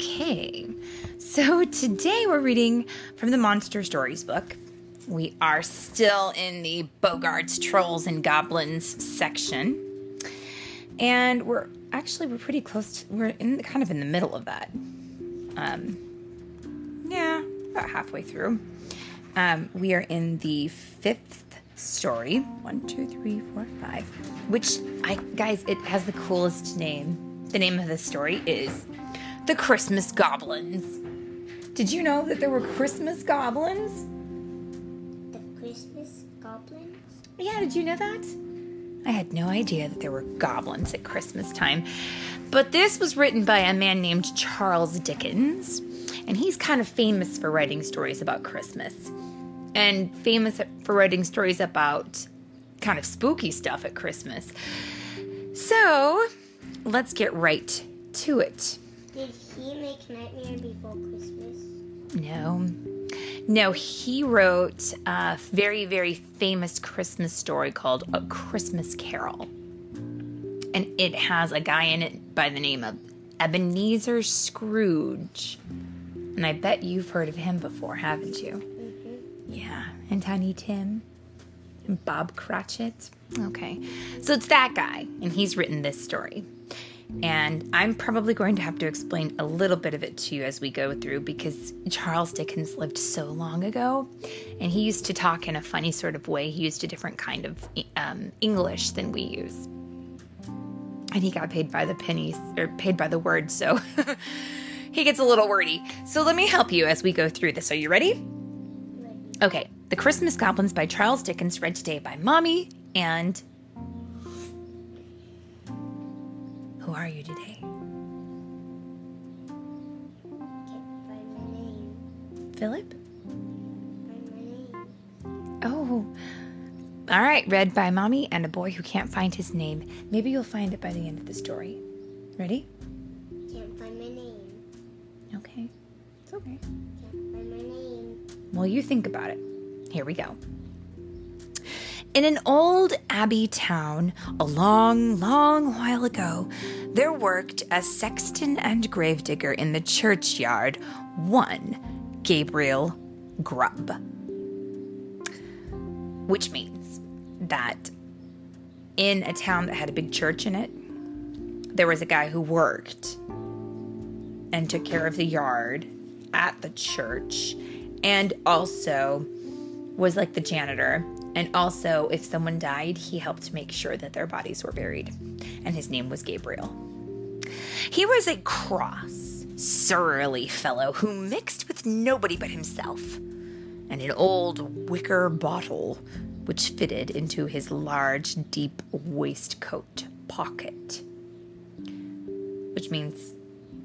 Okay, so today we're reading from the Monster Stories book. We are still in the Boggarts, Trolls, and Goblins section. And we're actually we're pretty close to, we're in the, kind of in the middle of that. Um yeah, about halfway through. Um, we are in the fifth story. One, two, three, four, five. Which I guys, it has the coolest name. The name of the story is The Christmas Goblins. Did you know that there were Christmas goblins? The Christmas goblins? Yeah, did you know that? I had no idea that there were goblins at Christmas time. But this was written by a man named Charles Dickens, and he's kind of famous for writing stories about Christmas and famous for writing stories about kind of spooky stuff at Christmas. So, let's get right to it. Did he make Nightmare Before Christmas? No. No, he wrote a very, very famous Christmas story called A Christmas Carol. And it has a guy in it by the name of Ebenezer Scrooge. And I bet you've heard of him before, haven't you? Mm-hmm. Yeah. And Tiny Tim? And Bob Cratchit? Okay. So it's that guy, and he's written this story. And I'm probably going to have to explain a little bit of it to you as we go through because Charles Dickens lived so long ago and he used to talk in a funny sort of way. He used a different kind of um, English than we use. And he got paid by the pennies or paid by the word, so he gets a little wordy. So let me help you as we go through this. Are you ready? Okay, The Christmas Goblins by Charles Dickens, read today by Mommy and. Who are you today? Can't find my name. Philip? Find my name. Oh. All right, read by Mommy and a boy who can't find his name. Maybe you'll find it by the end of the story. Ready? Can't find my name. Okay. It's okay. Can't find my name. Well, you think about it. Here we go. In an old abbey town, a long, long while ago, there worked as sexton and gravedigger in the churchyard one Gabriel Grubb. Which means that in a town that had a big church in it, there was a guy who worked and took care of the yard at the church and also was like the janitor. And also, if someone died, he helped make sure that their bodies were buried. And his name was Gabriel. He was a cross, surly fellow who mixed with nobody but himself, and an old wicker bottle which fitted into his large, deep waistcoat pocket. Which means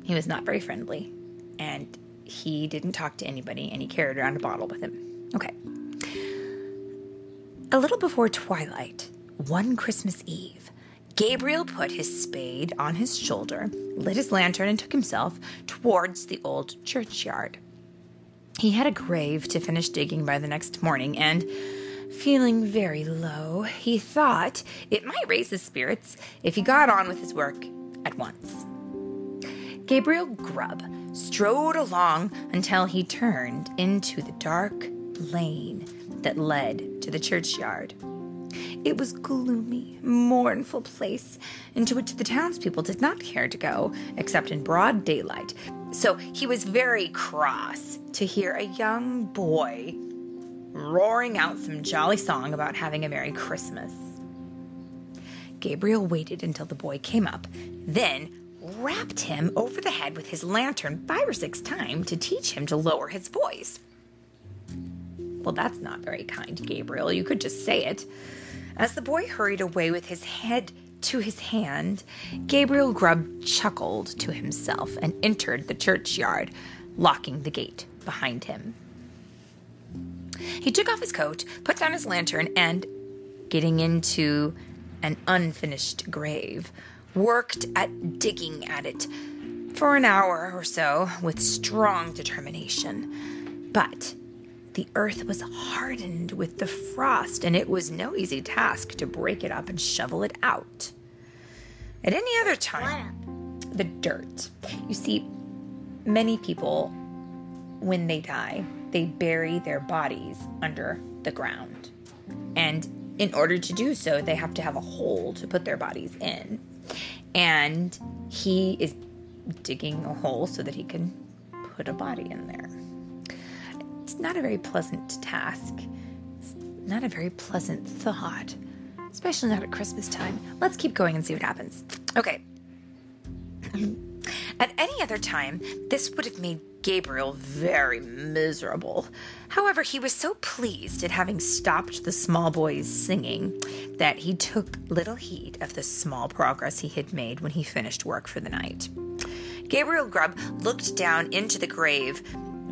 he was not very friendly, and he didn't talk to anybody, and he carried around a bottle with him. Okay. A little before twilight, one Christmas Eve, Gabriel put his spade on his shoulder, lit his lantern, and took himself towards the old churchyard. He had a grave to finish digging by the next morning, and feeling very low, he thought it might raise his spirits if he got on with his work at once. Gabriel Grubb strode along until he turned into the dark lane that led to the churchyard. It was gloomy, mournful place into which the townspeople did not care to go except in broad daylight. So he was very cross to hear a young boy roaring out some jolly song about having a Merry Christmas. Gabriel waited until the boy came up, then rapped him over the head with his lantern five or six times to teach him to lower his voice. Well, that's not very kind, Gabriel. You could just say it. As the boy hurried away with his head to his hand, Gabriel Grubb chuckled to himself and entered the churchyard, locking the gate behind him. He took off his coat, put down his lantern, and, getting into an unfinished grave, worked at digging at it for an hour or so with strong determination. But the earth was hardened with the frost, and it was no easy task to break it up and shovel it out. At any other time, the dirt. You see, many people, when they die, they bury their bodies under the ground. And in order to do so, they have to have a hole to put their bodies in. And he is digging a hole so that he can put a body in there. Not a very pleasant task. It's not a very pleasant thought, especially not at Christmas time. Let's keep going and see what happens. Okay. At any other time, this would have made Gabriel very miserable. However, he was so pleased at having stopped the small boy's singing that he took little heed of the small progress he had made when he finished work for the night. Gabriel Grubb looked down into the grave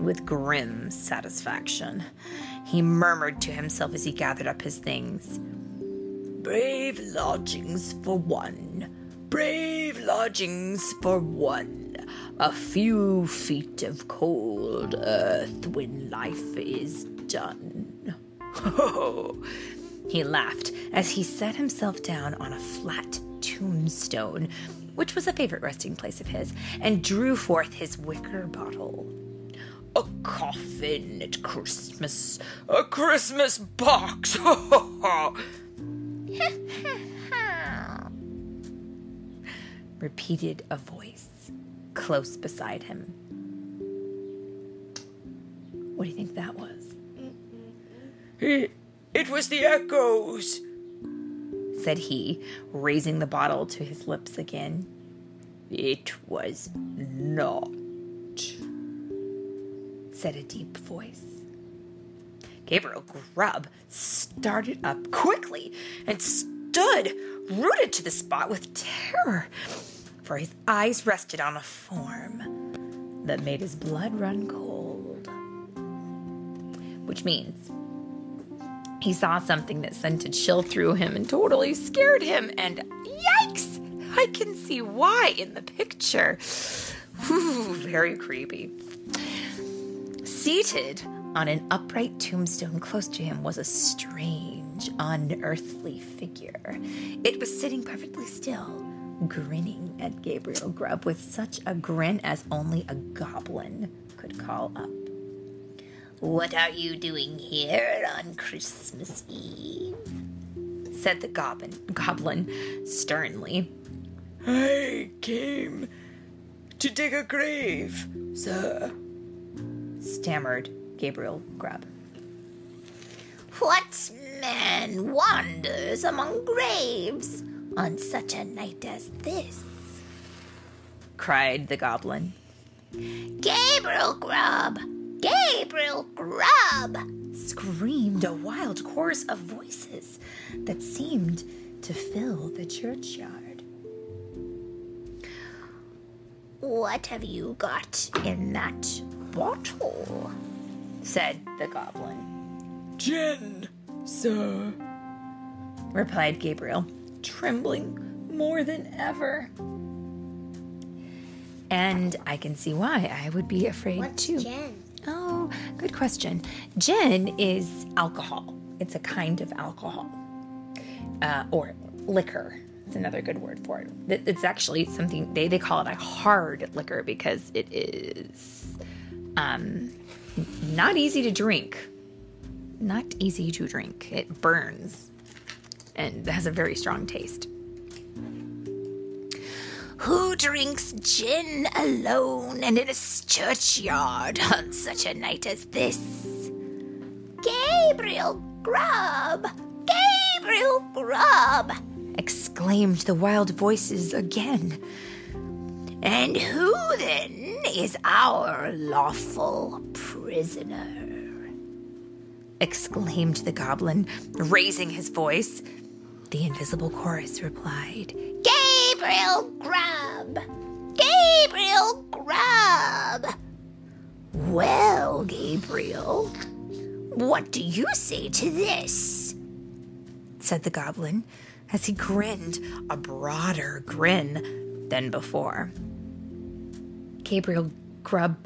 with grim satisfaction. He murmured to himself as he gathered up his things Brave lodgings for one, brave lodgings for one. A few feet of cold earth when life is done. he laughed as he set himself down on a flat tombstone, which was a favorite resting place of his, and drew forth his wicker bottle. A coffin at Christmas, a Christmas box. Repeated a voice close beside him. What do you think that was? It, it was the echoes, said he, raising the bottle to his lips again. It was not, said a deep voice. Gabriel Grubb started up quickly and stood rooted to the spot with terror for his eyes rested on a form that made his blood run cold. Which means he saw something that sent a chill through him and totally scared him, and yikes! I can see why in the picture. Whew, very creepy. Seated on an upright tombstone close to him was a strange, unearthly figure. It was sitting perfectly still grinning at Gabriel Grubb with such a grin as only a goblin could call up. What are you doing here on Christmas Eve? said the goblin, goblin sternly. I came to dig a grave, sir, stammered Gabriel Grubb. What man wanders among graves? on such a night as this? cried the goblin. Gabriel Grubb! Gabriel Grubb! screamed a wild chorus of voices that seemed to fill the churchyard. What have you got in that bottle? said the goblin. Gin, sir, replied Gabriel trembling more than ever. And I can see why I would be afraid What's too. gin? Oh, good question. Gin is alcohol. It's a kind of alcohol, uh, or liquor. It's another good word for it. It's actually something they, they call it a hard liquor because it is um, not easy to drink. Not easy to drink. It burns and has a very strong taste. Who drinks gin alone and in a churchyard on such a night as this? Gabriel Grubb! Gabriel Grubb! exclaimed the wild voices again. And who then is our lawful prisoner? exclaimed the goblin, raising his voice. The invisible chorus replied, Gabriel Grubb! Gabriel Grubb! Well, Gabriel, what do you say to this? said the goblin as he grinned a broader grin than before. Gabriel Grubb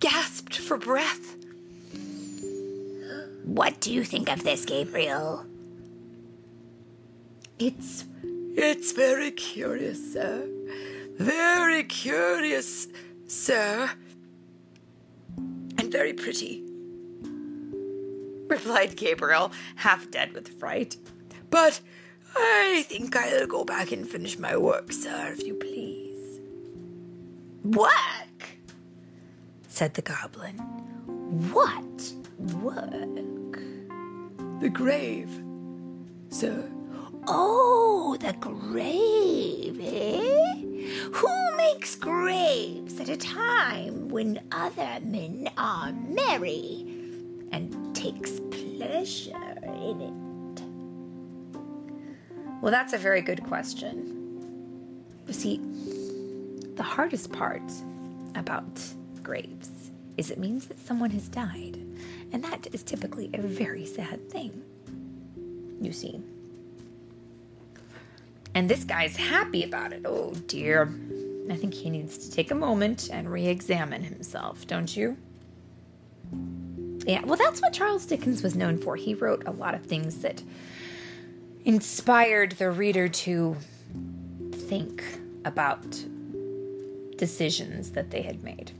gasped for breath. What do you think of this, Gabriel? It's it's very curious, sir. Very curious Sir, and very pretty, replied Gabriel, half dead with fright. But I think I'll go back and finish my work, sir, if you please. Work? said the goblin. What work? The grave, sir. Oh, the grave, eh? Who makes graves at a time when other men are merry and takes pleasure in it? Well, that's a very good question. You see, the hardest part about graves is it means that someone has died, and that is typically a very sad thing. You see. And this guy's happy about it. Oh dear. I think he needs to take a moment and re examine himself, don't you? Yeah, well, that's what Charles Dickens was known for. He wrote a lot of things that inspired the reader to think about decisions that they had made.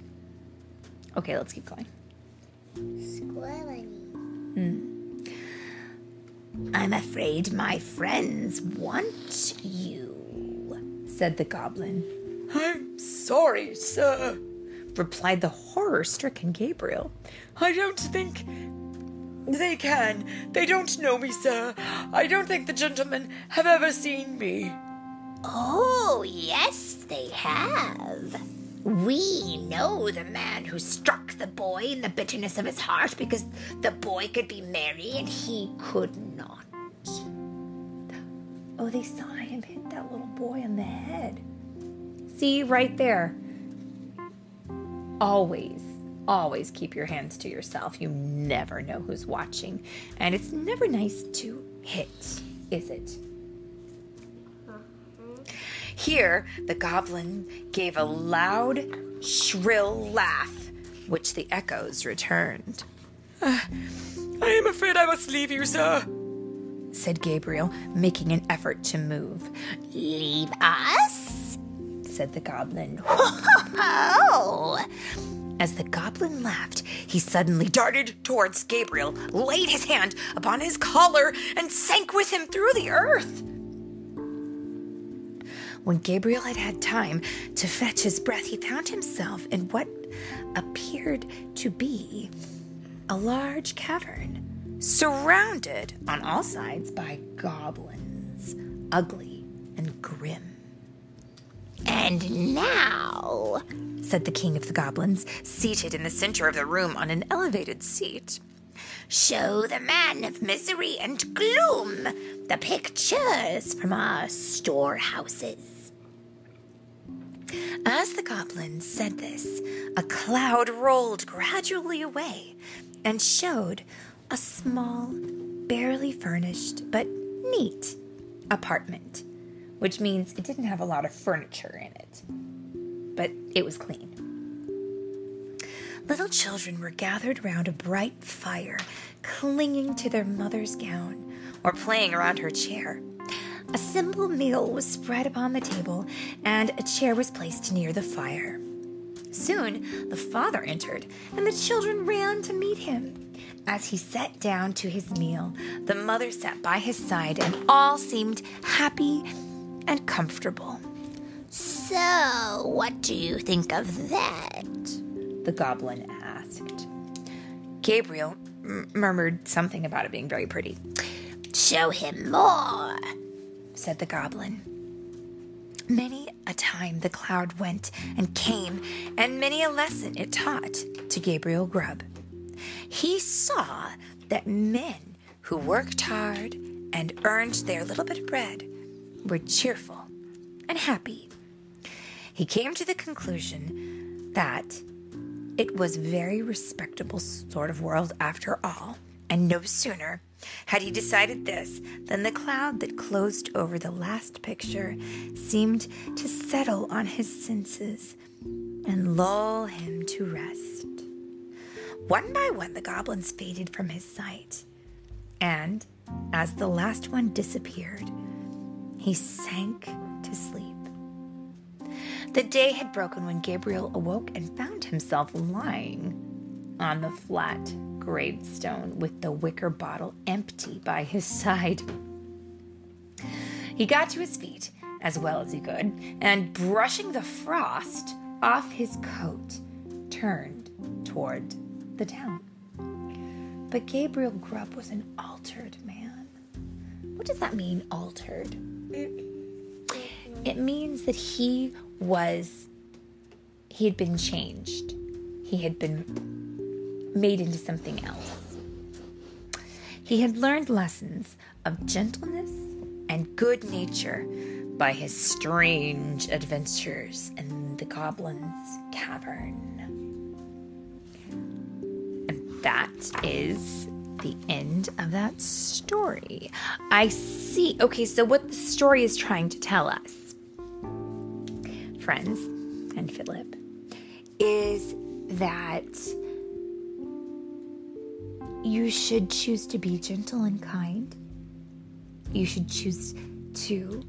Okay, let's keep going. Squirrely. Hmm. I'm afraid my friends want you, said the goblin. I'm sorry, sir, replied the horror stricken Gabriel. I don't think they can. They don't know me, sir. I don't think the gentlemen have ever seen me. Oh, yes, they have. We know the man who struck the boy in the bitterness of his heart because the boy could be merry and he could not. Oh, they saw him hit that little boy on the head. See, right there. Always, always keep your hands to yourself. You never know who's watching. And it's never nice to hit, is it? Here, the goblin gave a loud, shrill laugh, which the echoes returned. Ah, I am afraid I must leave you, sir, said Gabriel, making an effort to move. Leave us? said the goblin. Ho! Oh! As the goblin laughed, he suddenly darted towards Gabriel, laid his hand upon his collar, and sank with him through the earth. When Gabriel had had time to fetch his breath, he found himself in what appeared to be a large cavern, surrounded on all sides by goblins, ugly and grim. And now, said the king of the goblins, seated in the center of the room on an elevated seat, show the man of misery and gloom the pictures from our storehouses. As the goblin said this, a cloud rolled gradually away and showed a small, barely furnished, but neat apartment, which means it didn't have a lot of furniture in it, but it was clean. Little children were gathered round a bright fire, clinging to their mother's gown or playing around her chair. A simple meal was spread upon the table, and a chair was placed near the fire. Soon the father entered, and the children ran to meet him. As he sat down to his meal, the mother sat by his side, and all seemed happy and comfortable. So, what do you think of that? The goblin asked. Gabriel m- murmured something about it being very pretty. Show him more, said the goblin. Many a time the cloud went and came, and many a lesson it taught to Gabriel Grubb. He saw that men who worked hard and earned their little bit of bread were cheerful and happy. He came to the conclusion that it was very respectable sort of world after all, and no sooner had he decided this than the cloud that closed over the last picture seemed to settle on his senses and lull him to rest. One by one, the goblins faded from his sight, and as the last one disappeared, he sank to sleep. The day had broken when Gabriel awoke and found himself lying on the flat gravestone with the wicker bottle empty by his side. He got to his feet as well as he could and, brushing the frost off his coat, turned toward the town. But Gabriel Grubb was an altered man. What does that mean, altered? It means that he was, he had been changed. He had been made into something else. He had learned lessons of gentleness and good nature by his strange adventures in the goblin's cavern. And that is the end of that story. I see. Okay, so what the story is trying to tell us, friends and Philip, is that you should choose to be gentle and kind. You should choose to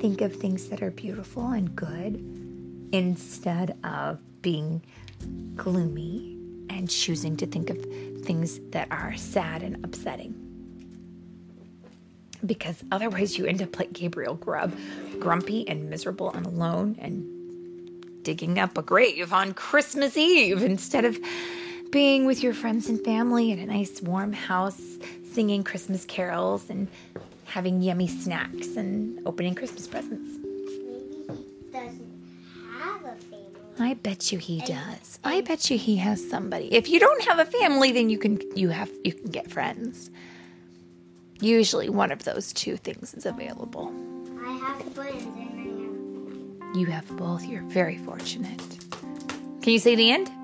think of things that are beautiful and good instead of being gloomy and choosing to think of things that are sad and upsetting. Because otherwise, you end up like Gabriel Grubb, grumpy and miserable and alone and digging up a grave on Christmas Eve instead of being with your friends and family in a nice warm house, singing Christmas carols and having yummy snacks and opening Christmas presents. Maybe he doesn't have a family. I bet you he does. I bet you he has somebody. If you don't have a family, then you can you have you can get friends. Usually one of those two things is available. I have twins and I have You have both. You're very fortunate. Can you say the end? the end. the end.